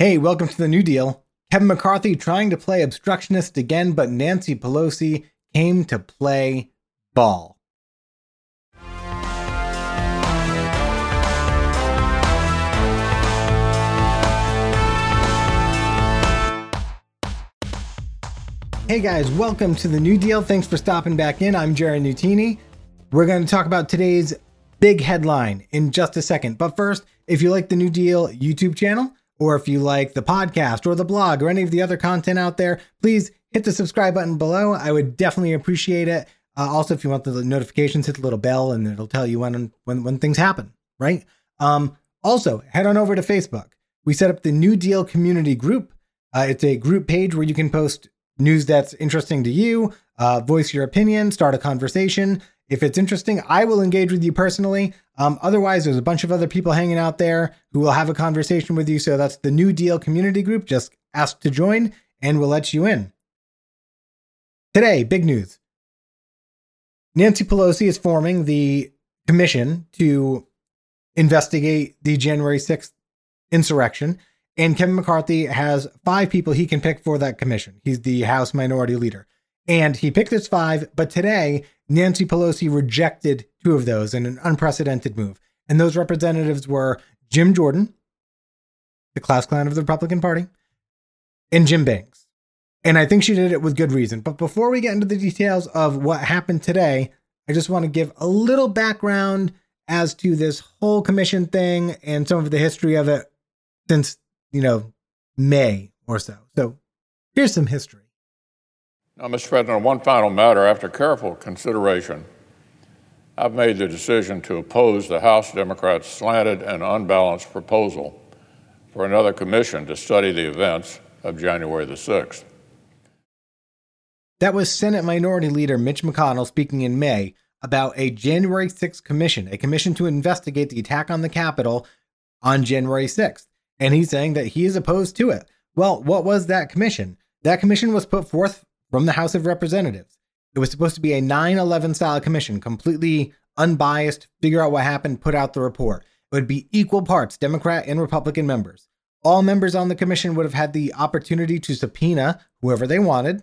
Hey, welcome to the Nu Deal. Kevin McCarthy trying to play obstructionist again, but Nancy Pelosi came to play ball. Hey guys, welcome to the Nu Deal. Thanks for stopping back in. I'm Jared Nutini. We're going to talk about today's big headline in just a second. But first, if you like the Nu Deal YouTube channel, or if you like the podcast or the blog or any of the other content out there, please hit the subscribe button below. I would definitely appreciate it. Uh, also, if you want the notifications, hit the little bell and it'll tell you when when when things happen. Right. Um, also, head on over to Facebook. We set up the Nu Deal community group. Uh, it's a group page where you can post news that's interesting to you, uh, voice your opinion, start a conversation. If it's interesting, I will engage with you personally. Um, otherwise, there's a bunch of other people hanging out there who will have a conversation with you. So that's the Nu Deal community group. Just ask to join and we'll let you in. Today, big news Nancy Pelosi is forming the commission to investigate the January 6th insurrection. And Kevin McCarthy has five people he can pick for that commission. He's the House Minority Leader. And he picked his five, but today Nancy Pelosi rejected two of those in an unprecedented move. And those representatives were Jim Jordan, the class clown of the Republican Party, and Jim Banks. And I think she did it with good reason. But before we get into the details of what happened today, I just want to give a little background as to this whole commission thing and some of the history of it since, you know, May or so. So here's some history. Now, Mr. President, on one final matter, after careful consideration, I've made the decision to oppose the House Democrats' slanted and unbalanced proposal for another commission to study the events of January the 6th. That was Senate Minority Leader Mitch McConnell speaking in May about a January 6th commission, a commission to investigate the attack on the Capitol on January 6th. And he's saying that he is opposed to it. Well, what was that commission? That commission was put forth from the House of Representatives. It was supposed to be a 9 11 style commission, completely unbiased, figure out what happened, put out the report. It would be equal parts Democrat and Republican members. All members on the commission would have had the opportunity to subpoena whoever they wanted,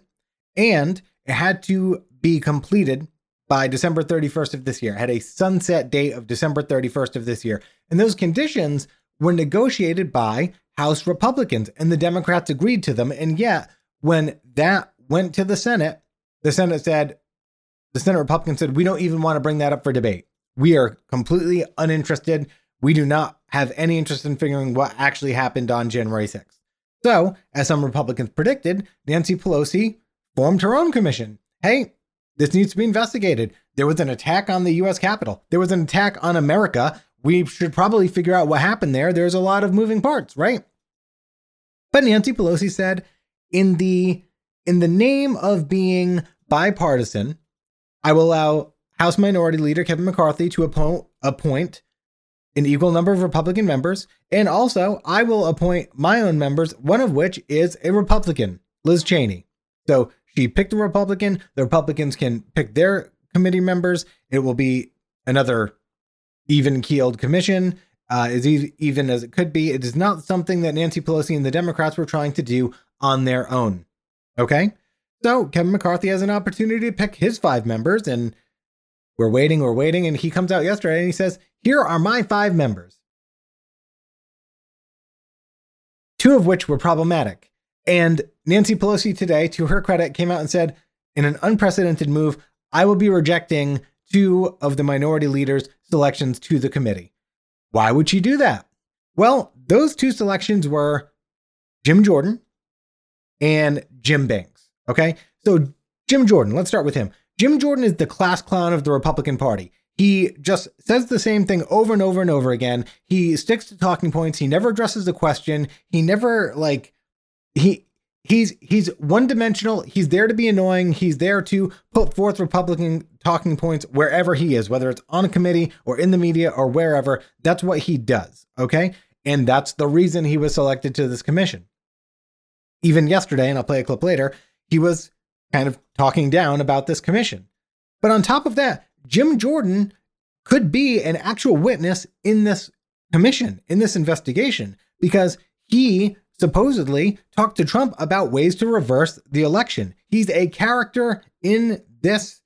and it had to be completed by December 31st of this year. It had a sunset date of December 31st of this year. And those conditions were negotiated by House Republicans, and the Democrats agreed to them. And yet, when that went to the Senate. The Senate said, the Senate Republicans said, we don't even want to bring that up for debate. We are completely uninterested. We do not have any interest in figuring what actually happened on January 6th. So, as some Republicans predicted, Nancy Pelosi formed her own commission. Hey, this needs to be investigated. There was an attack on the US Capitol, there was an attack on America. We should probably figure out what happened there. There's a lot of moving parts, right? But Nancy Pelosi said in the in the name of being bipartisan, I will allow House Minority Leader Kevin McCarthy to appoint, appoint an equal number of Republican members. And also, I will appoint my own members, one of which is a Republican, Liz Cheney. So she picked a Republican. The Republicans can pick their committee members. It will be another even keeled commission, uh, as even as it could be. It is not something that Nancy Pelosi and the Democrats were trying to do on their own. Okay. So Kevin McCarthy has an opportunity to pick his five members, and we're waiting, we're waiting. And he comes out yesterday and he says, Here are my five members. Two of which were problematic. And Nancy Pelosi today, to her credit, came out and said, in an unprecedented move, I will be rejecting two of the minority leaders' selections to the committee. Why would she do that? Well, those two selections were Jim Jordan and Jim Banks. Okay. So, Jim Jordan, let's start with him. Jim Jordan is the class clown of the Republican Party. He just says the same thing over and over and over again. He sticks to talking points. He never addresses the question. He never like he he's he's one dimensional. He's there to be annoying. He's there to put forth Republican talking points wherever he is, whether it's on a committee or in the media or wherever. That's what he does. Okay. And that's the reason he was selected to this commission even yesterday, and I'll play a clip later, he was kind of talking down about this commission. But on top of that, Jim Jordan could be an actual witness in this commission, in this investigation, because he supposedly talked to Trump about ways to reverse the election. He's a character in this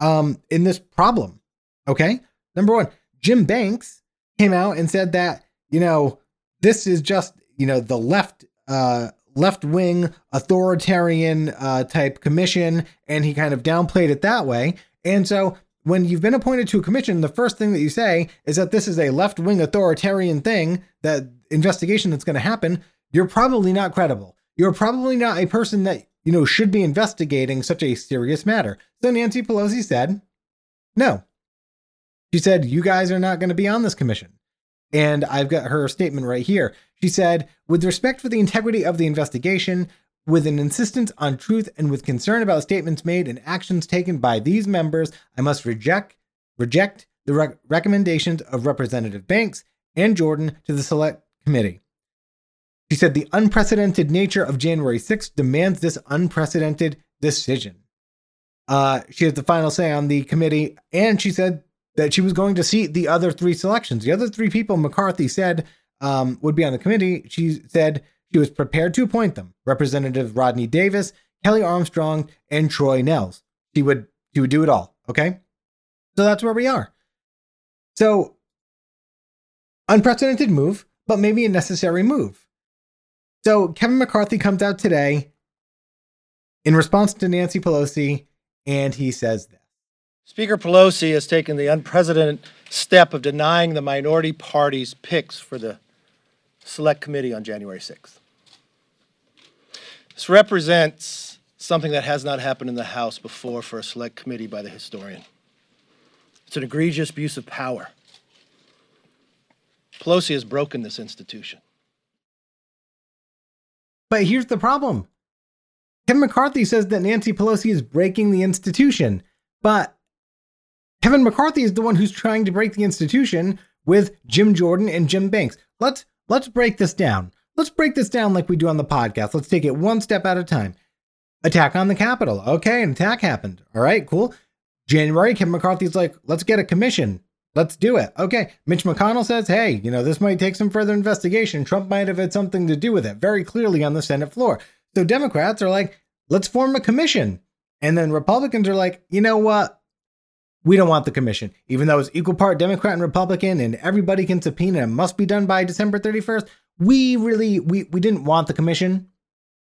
um in this problem. Okay? Number 1, Jim Banks came out and said that, you know, this is just, you know, the left uh left wing authoritarian uh, type commission, and he kind of downplayed it that way. And so when you've been appointed to a commission, the first thing that you say is that this is a left wing authoritarian thing, that investigation that's going to happen, you're probably not credible. You're probably not a person that, you know, should be investigating such a serious matter. So Nancy Pelosi said, no. She said, you guys are not going to be on this commission. And I've got her statement right here. She said, with respect for the integrity of the investigation, with an insistence on truth and with concern about statements made and actions taken by these members, I must reject reject the rec- recommendations of Representative Banks and Jordan to the Select Committee. She said the unprecedented nature of January 6th demands this unprecedented decision. Uh, she has the final say on the committee, and she said that she was going to seat the other three selections. The other three people McCarthy said um, would be on the committee. She said she was prepared to appoint them Representative Rodney Davis, Kelly Armstrong, and Troy Nehls. She would, she would do it all. Okay. So that's where we are. So, unprecedented move, but maybe a necessary move. So, Kevin McCarthy comes out today in response to Nancy Pelosi, and he says this Speaker Pelosi has taken the unprecedented step of denying the minority party's picks for the Select Committee on January 6th. This represents something that has not happened in the House before for a Select Committee by the historian. It's an egregious abuse of power. Pelosi has broken this institution. But here's the problem Kevin McCarthy says that Nancy Pelosi is breaking the institution, but Kevin McCarthy is the one who's trying to break the institution with Jim Jordan and Jim Banks. Let's let's break this down. Let's break this down like we do on the podcast. Let's take it one step at a time. Attack on the Capitol. Okay, an attack happened. All right, cool. January, Kevin McCarthy's like, let's get a commission. Let's do it. Okay. Mitch McConnell says, hey, you know, this might take some further investigation. Trump might have had something to do with it very clearly on the Senate floor. So Democrats are like, let's form a commission. And then Republicans are like, you know what? We don't want the commission. Even though it's equal part Democrat and Republican and everybody can subpoena and it must be done by December 31st, we really we we didn't want the commission.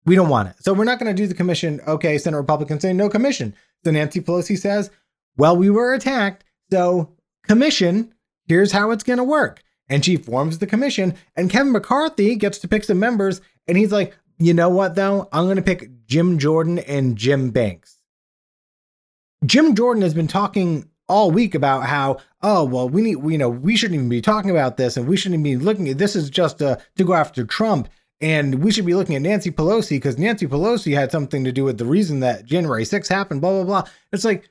We don't want it. So we're not going to do the commission. Okay, Senate Republicans say no commission. So Nancy Pelosi says, "Well, we were attacked, so commission, here's how it's going to work." And she forms the commission, and Kevin McCarthy gets to pick some members, and he's like, "You know what though? I'm going to pick Jim Jordan and Jim Banks." Jim Jordan has been talking all week about how oh well we need you know we shouldn't even be talking about this and we shouldn't be looking at this is just uh, to go after Trump and we should be looking at Nancy Pelosi because Nancy Pelosi had something to do with the reason that January 6th happened blah blah blah. It's like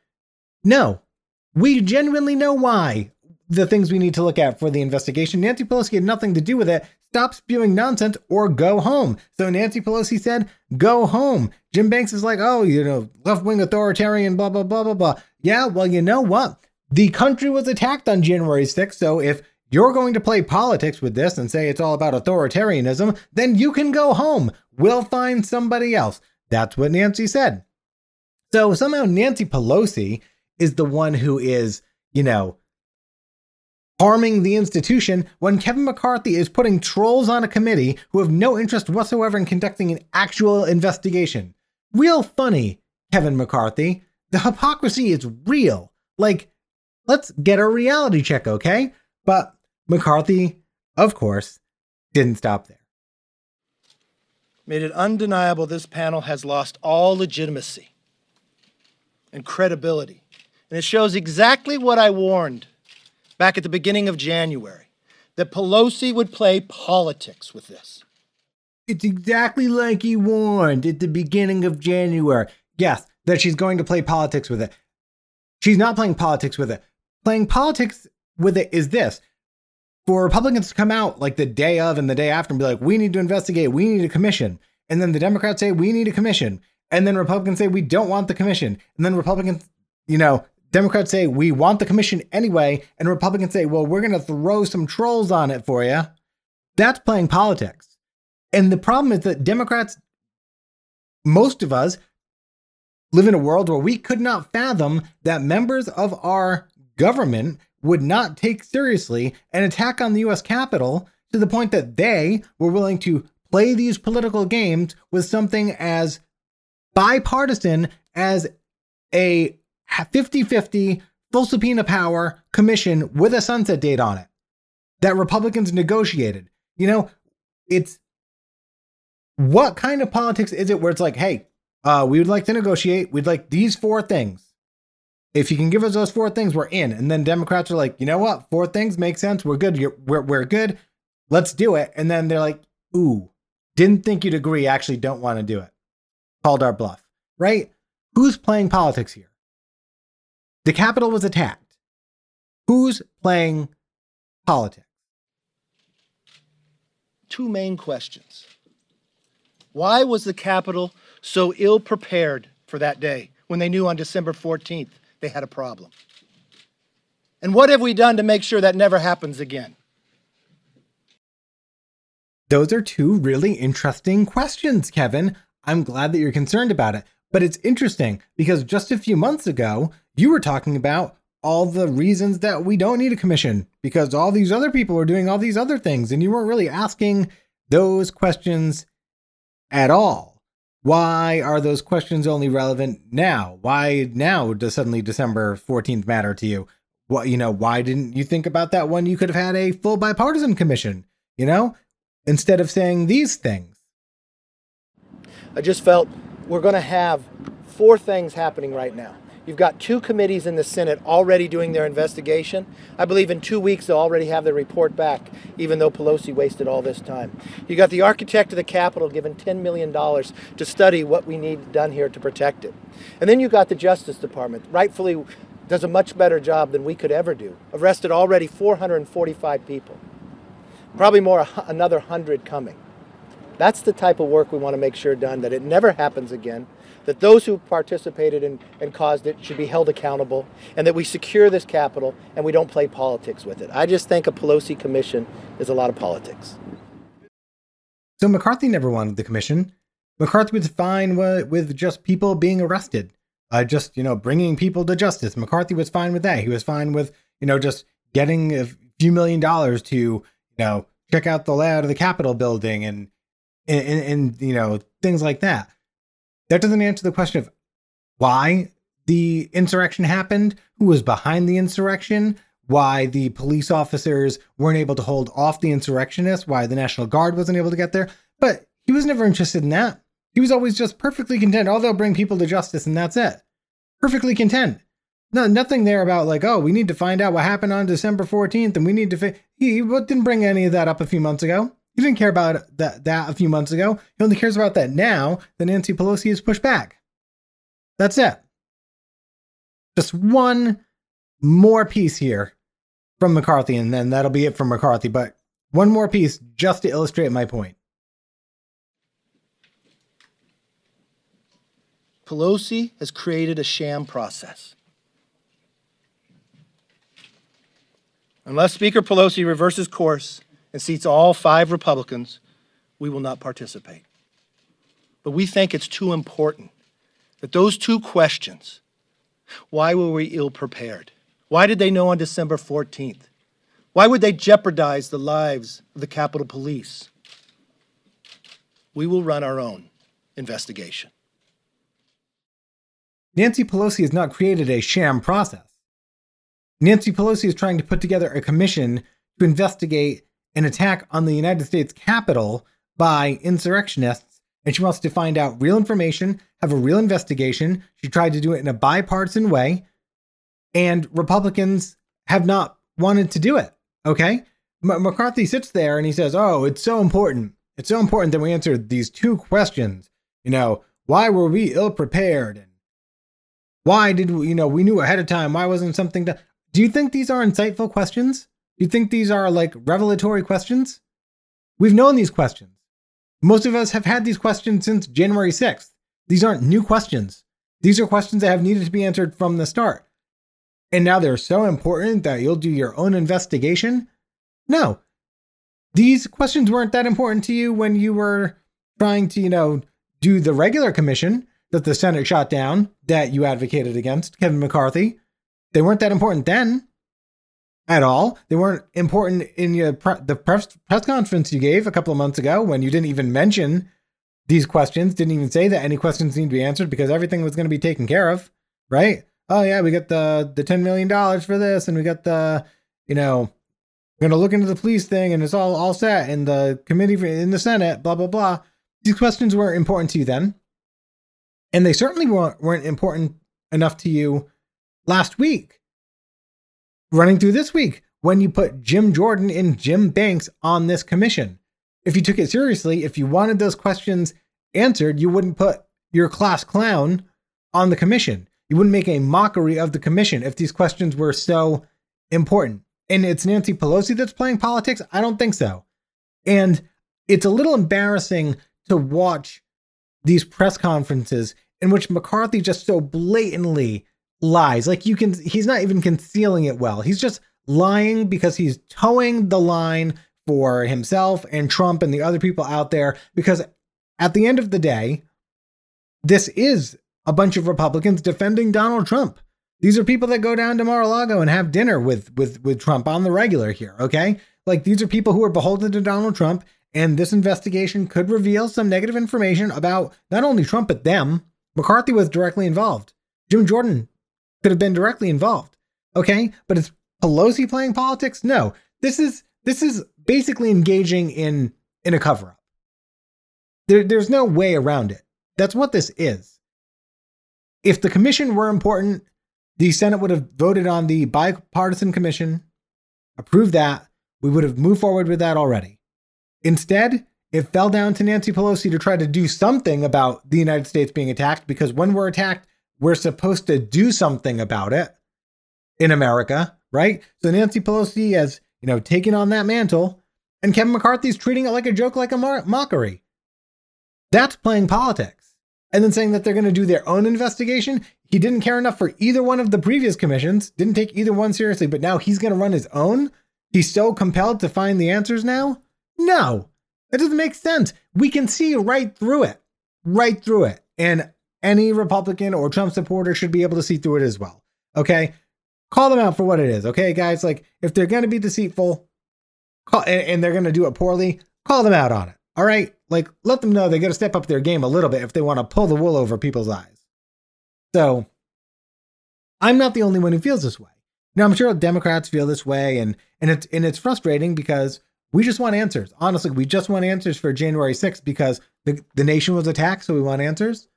no. We genuinely know why the things we need to look at for the investigation. Nancy Pelosi had nothing to do with it. Stop spewing nonsense or go home. So Nancy Pelosi said go home. Jim Banks is like oh you know left wing authoritarian blah blah blah blah blah yeah, well, you know what? The country was attacked on January 6th, so if you're going to play politics with this and say it's all about authoritarianism, then you can go home. We'll find somebody else. That's what Nancy said. So somehow Nancy Pelosi is the one who is, you know, harming the institution when Kevin McCarthy is putting trolls on a committee who have no interest whatsoever in conducting an actual investigation. Real funny, Kevin McCarthy the hypocrisy is real. Like, let's get a reality check, okay? But McCarthy, of course, didn't stop there. Made it undeniable this panel has lost all legitimacy and credibility. And it shows exactly what I warned back at the beginning of January that Pelosi would play politics with this. It's exactly like he warned at the beginning of January. Yes, that she's going to play politics with it. She's not playing politics with it. Playing politics with it is this for Republicans to come out like the day of and the day after and be like, we need to investigate, we need a commission. And then the Democrats say, we need a commission. And then Republicans say, we don't want the commission. And then Republicans, you know, Democrats say, we want the commission anyway. And Republicans say, well, we're going to throw some trolls on it for you. That's playing politics. And the problem is that Democrats, most of us, live in a world where we could not fathom that members of our government would not take seriously an attack on the US Capitol to the point that they were willing to play these political games with something as bipartisan as a 50 50 full subpoena power commission with a sunset date on it that Republicans negotiated. You know, it's what kind of politics is it where it's like, hey, uh, we would like to negotiate. We'd like these four things. If you can give us those four things, we're in. And then Democrats are like, you know what? Four things make sense. We're good. You're, we're, we're good. Let's do it. And then they're like, ooh, didn't think you'd agree. Actually, don't want to do it. Called our bluff, right? Who's playing politics here? The Capitol was attacked. Who's playing politics? Two main questions. Why was the Capitol so ill prepared for that day when they knew on December 14th they had a problem? And what have we done to make sure that never happens again? Those are two really interesting questions, Kevin. I'm glad that you're concerned about it. But it's interesting because just a few months ago, you were talking about all the reasons that we don't need a commission because all these other people are doing all these other things, and you weren't really asking those questions at all. Why are those questions only relevant now? Why now does suddenly December 14th matter to you? What, you know, why didn't you think about that when you could have had a full bipartisan commission, you know, instead of saying these things? I just felt we're going to have four things happening right now. You've got two committees in the Senate already doing their investigation. I believe in two weeks they'll already have their report back, even though Pelosi wasted all this time. You got the architect of the Capitol given $10 million to study what we need done here to protect it. And then you got the Justice Department, rightfully does a much better job than we could ever do. Arrested already 445 people. Probably more, another 100 coming. That's the type of work we want to make sure done, that it never happens again, that those who participated in, and caused it should be held accountable, and that we secure this Capitol and we don't play politics with it. I just think a Pelosi commission is a lot of politics. So McCarthy never wanted the commission. McCarthy was fine with just people being arrested, uh, just you know bringing people to justice. McCarthy was fine with that. He was fine with you know just getting a few million dollars to you know check out the layout of the Capitol building and and, and, and you know things like that that doesn't answer the question of why the insurrection happened, who was behind the insurrection, why the police officers weren't able to hold off the insurrectionists, why the National Guard wasn't able to get there. But he was never interested in that. He was always just perfectly content. Oh, they'll bring people to justice and that's it. Perfectly content. No, nothing there about like, oh, we need to find out what happened on December 14th and we need to. Fi-. He didn't bring any of that up a few months ago. He didn't care about that, that a few months ago. He only cares about that now that Nancy Pelosi has pushed back. That's it. Just one more piece here from McCarthy, and then that'll be it from McCarthy. But one more piece just to illustrate my point. Pelosi has created a sham process. Unless Speaker Pelosi reverses course and seats all five Republicans, we will not participate. But we think it's too important that those two questions why were we ill prepared? Why did they know on December 14th? Why would they jeopardize the lives of the Capitol Police? We will run our own investigation. Nancy Pelosi has not created a sham process. Nancy Pelosi is trying to put together a commission to investigate an attack on the United States Capitol by insurrectionists, and she wants to find out real information, have a real investigation. She tried to do it in a bipartisan way, and Republicans have not wanted to do it. Okay? M- McCarthy sits there and he says, Oh, it's so important. It's so important that we answer these two questions. You know, why were we ill prepared? And why did we, you know, we knew ahead of time? Why wasn't something done? Do you think these are insightful questions? You think these are like revelatory questions? We've known these questions. Most of us have had these questions since January 6th. These aren't new questions. These are questions that have needed to be answered from the start. And now they're so important that you'll do your own investigation? No. these questions weren't that important to you when you were trying to, you know, do the regular commission that the Senate shot down that you advocated against, Kevin McCarthy. They weren't that important then at all. They weren't important in your pre- the press, press conference you gave a couple of months ago when you didn't even mention these questions, didn't even say that any questions need to be answered because everything was going to be taken care of, right? Oh yeah, we got the the 10 million dollars for this and we got the, you know, we're going to look into the police thing and it's all all set in the committee in the Senate, blah blah blah. These questions weren't important to you then. And they certainly weren't, weren't important enough to you last week. Running through this week, when you put Jim Jordan and Jim Banks on this commission. If you took it seriously, if you wanted those questions answered, you wouldn't put your class clown on the commission. You wouldn't make a mockery of the commission if these questions were so important. And it's Nancy Pelosi that's playing politics? I don't think so. And it's a little embarrassing to watch these press conferences in which McCarthy just so blatantly lies. Like you can, he's not even concealing it well. He's just lying because he's toeing the line for himself and Trump and the other people out there. Because at the end of the day, this is a bunch of Republicans defending Donald Trump. These are people that go down to Mar-a-Lago and have dinner with with with Trump on the regular here, okay? Like these are people who are beholden to Donald Trump and this investigation could reveal some negative information about not only Trump, but them. McCarthy was directly involved. Jim Jordan could have been directly involved. Okay. But is Pelosi playing politics? No. This is this is basically engaging in in a cover-up. There, there's no way around it. That's what this is. If the commission were important, the Senate would have voted on the bipartisan commission, approved that. We would have moved forward with that already. Instead, it fell down to Nancy Pelosi to try to do something about the United States being attacked because when we're attacked, we're supposed to do something about it in America, right? So Nancy Pelosi has, you know, taken on that mantle, and Kevin McCarthy's treating it like a joke, like a mar- mockery. That's playing politics. And then saying that they're going to do their own investigation. He didn't care enough for either one of the previous commissions, didn't take either one seriously, but now he's going to run his own. He's so compelled to find the answers now. No, that doesn't make sense. We can see right through it, right through it. And any Republican or Trump supporter should be able to see through it as well. Okay. Call them out for what it is. Okay, guys. Like, if they're going to be deceitful call, and, and they're going to do it poorly, call them out on it. All right. Like, let them know they got to step up their game a little bit if they want to pull the wool over people's eyes. So, I'm not the only one who feels this way. Now, I'm sure Democrats feel this way, and and it's and it's frustrating because we just want answers. Honestly, we just want answers for January 6th because the, the nation was attacked, so we want answers.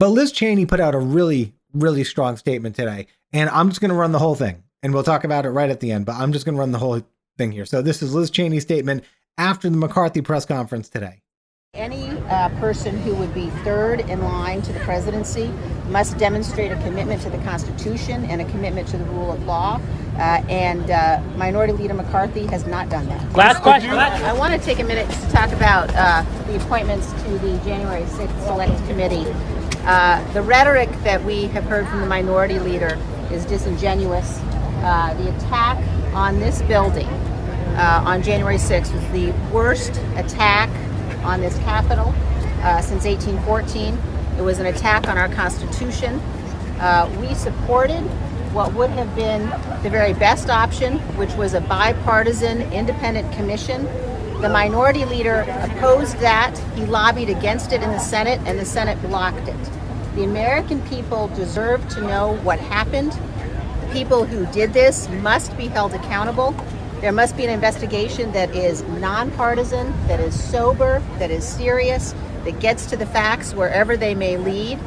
But Liz Cheney put out a really, really strong statement today. And I'm just going to run the whole thing. And we'll talk about it right at the end, but I'm just going to run the whole thing here. So this is Liz Cheney's statement after the McCarthy press conference today. Any uh, person who would be third in line to the presidency must demonstrate a commitment to the Constitution and a commitment to the rule of law. Uh, and uh, Minority Leader McCarthy has not done that. Last question. I want to take a minute to talk about uh, the appointments to the January 6th Select Committee. Uh, the rhetoric that we have heard from the Minority Leader is disingenuous. Uh, the attack on this building on January 6th was the worst attack on this Capitol uh, since 1814. It was an attack on our Constitution. Uh, we supported what would have been the very best option, which was a bipartisan independent commission. The minority leader opposed that. He lobbied against it in the Senate, and the Senate blocked it. The American people deserve to know what happened. The people who did this must be held accountable. There must be an investigation that is nonpartisan, that is sober, that is serious, that gets to the facts wherever they may lead.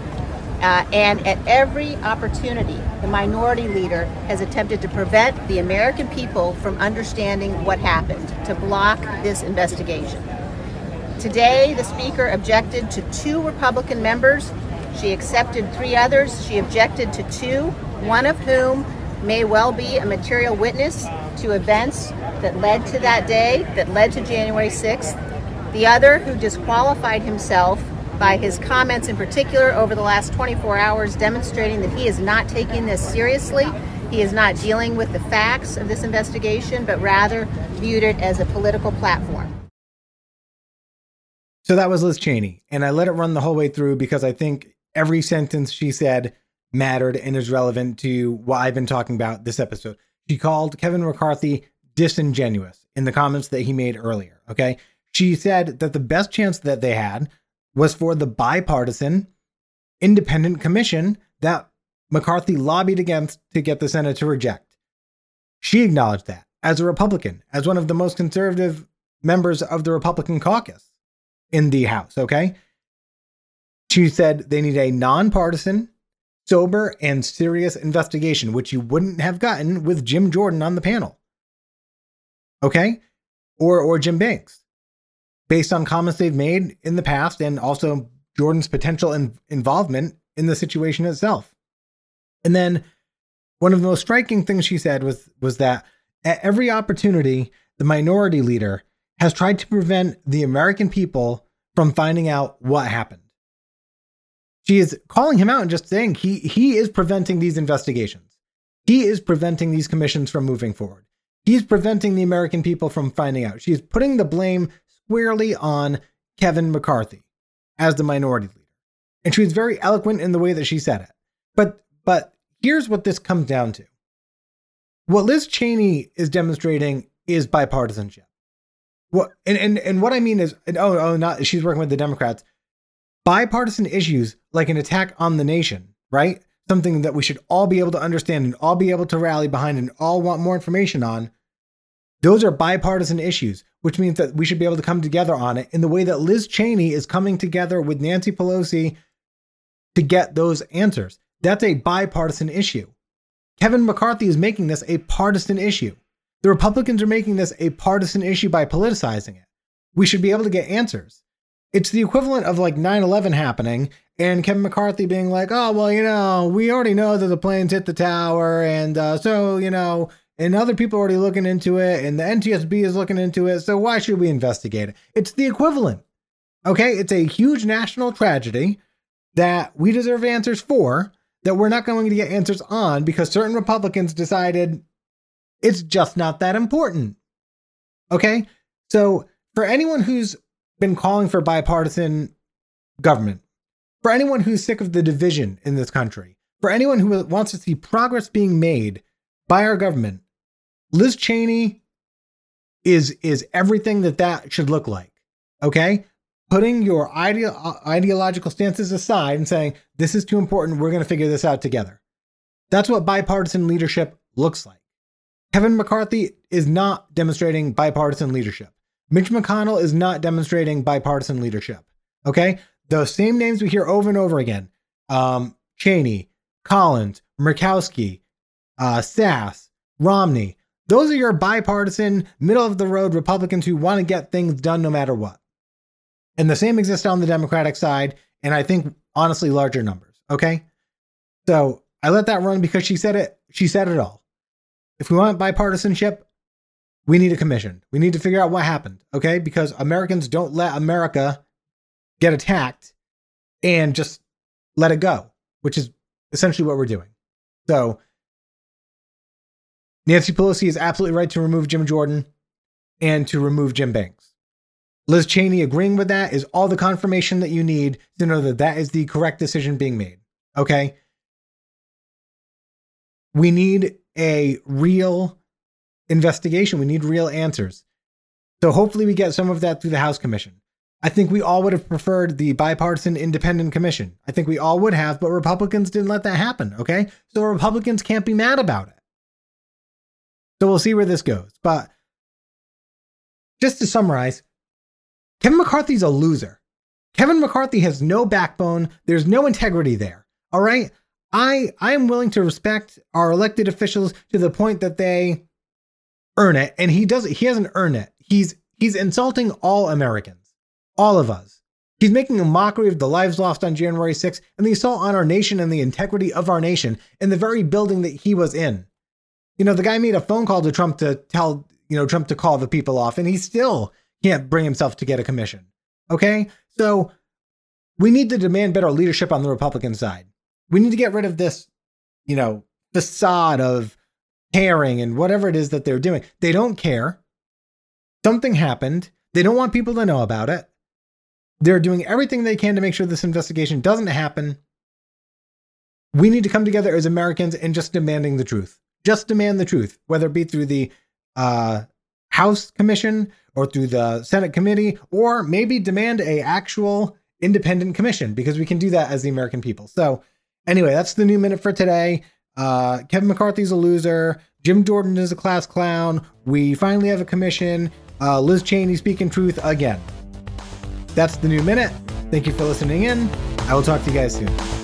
Uh, and at every opportunity, the minority leader has attempted to prevent the American people from understanding what happened, to block this investigation. Today, the Speaker objected to two Republican members. She accepted three others. She objected to two, one of whom may well be a material witness to events that led to that day, that led to January 6th. The other, who disqualified himself by his comments in particular over the last 24 hours, demonstrating that he is not taking this seriously. He is not dealing with the facts of this investigation, but rather viewed it as a political platform. So that was Liz Cheney. And I let it run the whole way through because I think every sentence she said mattered and is relevant to what I've been talking about this episode. She called Kevin McCarthy disingenuous in the comments that he made earlier. Okay. She said that the best chance that they had was for the bipartisan independent commission that McCarthy lobbied against to get the Senate to reject. She acknowledged that as a Republican, as one of the most conservative members of the Republican caucus in the House. Okay. She said they need a nonpartisan, sober, and serious investigation, which you wouldn't have gotten with Jim Jordan on the panel. Okay? Or or Jim Banks. Based on comments they've made in the past and also Jordan's potential in, involvement in the situation itself. And then one of the most striking things she said was was that at every opportunity, the minority leader has tried to prevent the American people from finding out what happened. She is calling him out and just saying he he is preventing these investigations. He is preventing these commissions from moving forward. He's preventing the American people from finding out. She's putting the blame squarely on Kevin McCarthy as the minority leader. And she was very eloquent in the way that she said it. But but here's what this comes down to. What Liz Cheney is demonstrating is bipartisanship. What and, and, and what I mean is oh oh not she's working with the Democrats. Bipartisan issues like an attack on the nation, right? Something that we should all be able to understand and all be able to rally behind and all want more information on. Those are bipartisan issues, which means that we should be able to come together on it in the way that Liz Cheney is coming together with Nancy Pelosi to get those answers. That's a bipartisan issue. Kevin McCarthy is making this a partisan issue. The Republicans are making this a partisan issue by politicizing it. We should be able to get answers. It's the equivalent of like 9 11 happening and Kevin McCarthy being like, oh, well, you know, we already know that the planes hit the tower. And uh, so, you know, and other people are already looking into it and the NTSB is looking into it. So why should we investigate it? It's the equivalent. Okay. It's a huge national tragedy that we deserve answers for that we're not going to get answers on because certain Republicans decided it's just not that important. Okay. So for anyone who's been calling for bipartisan government, for anyone who's sick of the division in this country, for anyone who wants to see progress being made by our government, Liz Cheney is is everything that that should look like. Okay? Putting your ide- ideological stances aside and saying, this is too important, we're going to figure this out together. That's what bipartisan leadership looks like. Kevin McCarthy is not demonstrating bipartisan leadership. Mitch McConnell is not demonstrating bipartisan leadership. Okay? The same names we hear over and over again um, Cheney, Collins, Murkowski, uh, Sasse, Romney. Those are your bipartisan, middle of the road Republicans who want to get things done no matter what. And the same exists on the Democratic side, and I think honestly larger numbers. Okay. So I let that run because she said it. She said it all. If we want bipartisanship, we need a commission. We need to figure out what happened, okay? Because Americans don't let America get attacked and just let it go, which is essentially what we're doing. So Nancy Pelosi is absolutely right to remove Jim Jordan and to remove Jim Banks. Liz Cheney agreeing with that is all the confirmation that you need to know that that is the correct decision being made. Okay. We need a real investigation. We need real answers. So hopefully we get some of that through the House Commission. I think we all would have preferred the bipartisan independent commission. I think we all would have, but Republicans didn't let that happen. Okay. So Republicans can't be mad about it. So we'll see where this goes. But just to summarize, Kevin McCarthy's a loser. Kevin McCarthy has no backbone. There's no integrity there. All right. I I am willing to respect our elected officials to the point that they earn it, and he doesn't. He hasn't earned it. He's he's insulting all Americans, all of us. He's making a mockery of the lives lost on January 6th and the assault on our nation and the integrity of our nation in the very building that he was in. You know, the guy made a phone call to Trump to tell, you know, Trump to call the people off, and he still can't bring himself to get a commission. Okay? So we need to demand better leadership on the Republican side. We need to get rid of this, you know, facade of caring and whatever it is that they're doing. They don't care. Something happened. They don't want people to know about it. They're doing everything they can to make sure this investigation doesn't happen. We need to come together as Americans and just demanding the truth. Just demand the truth, whether it be through the uh, House Commission or through the Senate committee, or maybe demand a actual independent commission because we can do that as the American people. So, anyway, that's the new minute for today. Uh, Kevin McCarthy's a loser. Jim Jordan is a class clown. We finally have a commission. Uh, Liz Cheney speaking truth again. That's the new minute. Thank you for listening in. I will talk to you guys soon.